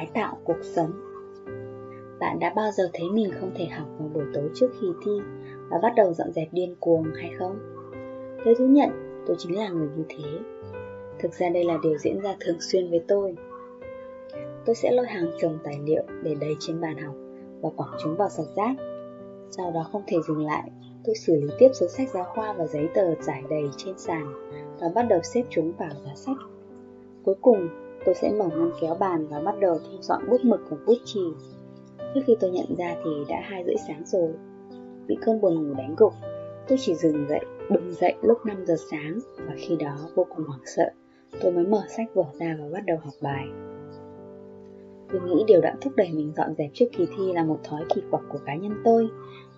tái tạo cuộc sống. Bạn đã bao giờ thấy mình không thể học vào buổi tối trước khi thi và bắt đầu dọn dẹp điên cuồng hay không? Tôi thú nhận, tôi chính là người như thế. Thực ra đây là điều diễn ra thường xuyên với tôi. Tôi sẽ lôi hàng chồng tài liệu để đầy trên bàn học và quẳng chúng vào sọt rác. Sau đó không thể dừng lại, tôi xử lý tiếp số sách giáo khoa và giấy tờ trải đầy trên sàn và bắt đầu xếp chúng vào giá sách. Cuối cùng tôi sẽ mở ngăn kéo bàn và bắt đầu thu dọn bút mực và bút chì. Trước khi tôi nhận ra thì đã hai rưỡi sáng rồi. Bị cơn buồn ngủ đánh gục, tôi chỉ dừng dậy, bừng dậy lúc 5 giờ sáng. Và khi đó vô cùng hoảng sợ, tôi mới mở sách vở ra và bắt đầu học bài. Tôi nghĩ điều đã thúc đẩy mình dọn dẹp trước kỳ thi là một thói kỳ quặc của cá nhân tôi.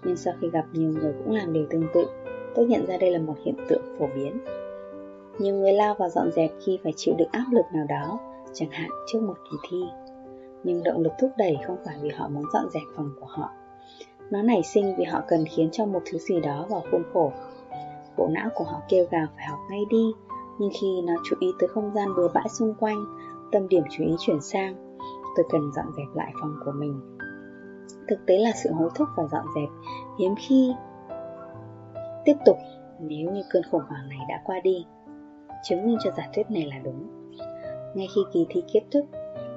Nhưng sau khi gặp nhiều người cũng làm điều tương tự, tôi nhận ra đây là một hiện tượng phổ biến. Nhiều người lao vào dọn dẹp khi phải chịu đựng áp lực nào đó chẳng hạn trước một kỳ thi. Nhưng động lực thúc đẩy không phải vì họ muốn dọn dẹp phòng của họ. Nó nảy sinh vì họ cần khiến cho một thứ gì đó vào khuôn khổ. Bộ não của họ kêu gào phải học ngay đi, nhưng khi nó chú ý tới không gian bừa bãi xung quanh, tâm điểm chú ý chuyển sang, tôi cần dọn dẹp lại phòng của mình. Thực tế là sự hối thúc và dọn dẹp hiếm khi tiếp tục nếu như cơn khủng hoảng này đã qua đi. Chứng minh cho giả thuyết này là đúng ngay khi kỳ thi kết thúc,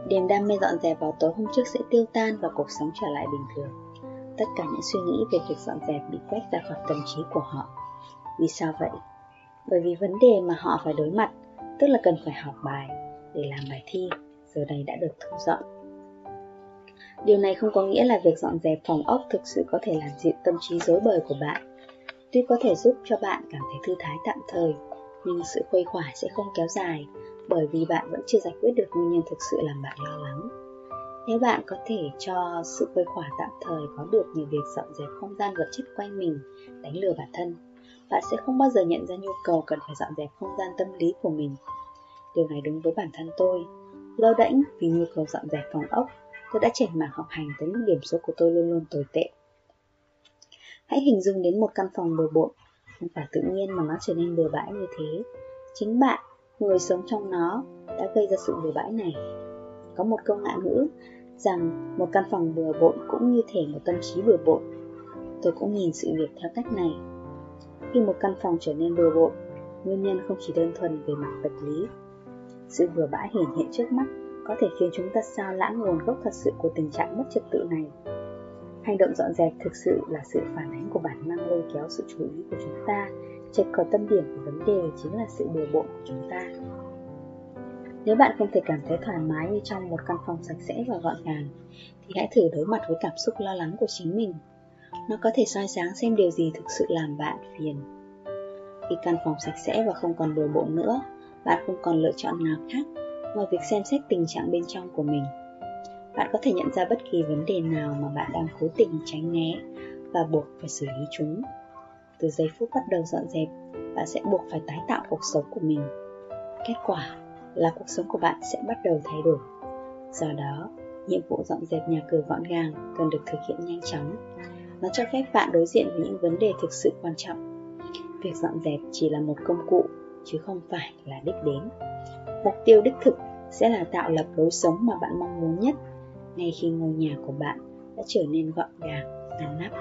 niềm đam mê dọn dẹp vào tối hôm trước sẽ tiêu tan và cuộc sống trở lại bình thường. Tất cả những suy nghĩ về việc dọn dẹp bị quét ra khỏi tâm trí của họ. Vì sao vậy? Bởi vì vấn đề mà họ phải đối mặt, tức là cần phải học bài để làm bài thi, giờ đây đã được thu dọn. Điều này không có nghĩa là việc dọn dẹp phòng ốc thực sự có thể làm dịu tâm trí rối bời của bạn. Tuy có thể giúp cho bạn cảm thấy thư thái tạm thời, nhưng sự khuây khỏa sẽ không kéo dài bởi vì bạn vẫn chưa giải quyết được nguyên nhân thực sự làm bạn lo lắng. Nếu bạn có thể cho sự khuây khỏa tạm thời có được như việc dọn dẹp không gian vật chất quanh mình, đánh lừa bản thân, bạn sẽ không bao giờ nhận ra nhu cầu cần phải dọn dẹp không gian tâm lý của mình. Điều này đúng với bản thân tôi. Lâu đễnh vì nhu cầu dọn dẹp phòng ốc, tôi đã chảy mảng học hành tới mức điểm số của tôi luôn luôn tồi tệ. Hãy hình dung đến một căn phòng bừa bộn, không phải tự nhiên mà nó trở nên bừa bãi như thế. Chính bạn người sống trong nó đã gây ra sự bừa bãi này. Có một câu ngạn ngữ rằng một căn phòng bừa bộn cũng như thể một tâm trí bừa bộn. Tôi cũng nhìn sự việc theo cách này. Khi một căn phòng trở nên bừa bộn, nguyên nhân không chỉ đơn thuần về mặt vật lý. Sự bừa bãi hiển hiện trước mắt có thể khiến chúng ta sao lãng nguồn gốc thật sự của tình trạng mất trật tự này. Hành động dọn dẹp thực sự là sự phản ánh của bản năng lôi kéo sự chú ý của chúng ta chạy khỏi tâm điểm của vấn đề chính là sự bừa bộn của chúng ta. Nếu bạn không thể cảm thấy thoải mái như trong một căn phòng sạch sẽ và gọn gàng, thì hãy thử đối mặt với cảm xúc lo lắng của chính mình. Nó có thể soi sáng xem điều gì thực sự làm bạn phiền. Khi căn phòng sạch sẽ và không còn bừa bộn nữa, bạn không còn lựa chọn nào khác ngoài việc xem xét tình trạng bên trong của mình. Bạn có thể nhận ra bất kỳ vấn đề nào mà bạn đang cố tình tránh né và buộc phải xử lý chúng từ giây phút bắt đầu dọn dẹp, bạn sẽ buộc phải tái tạo cuộc sống của mình. Kết quả là cuộc sống của bạn sẽ bắt đầu thay đổi. Do đó, nhiệm vụ dọn dẹp nhà cửa gọn gàng cần được thực hiện nhanh chóng. Nó cho phép bạn đối diện với những vấn đề thực sự quan trọng. Việc dọn dẹp chỉ là một công cụ, chứ không phải là đích đến. Mục tiêu đích thực sẽ là tạo lập lối sống mà bạn mong muốn nhất ngay khi ngôi nhà của bạn đã trở nên gọn gàng ngăn nắp.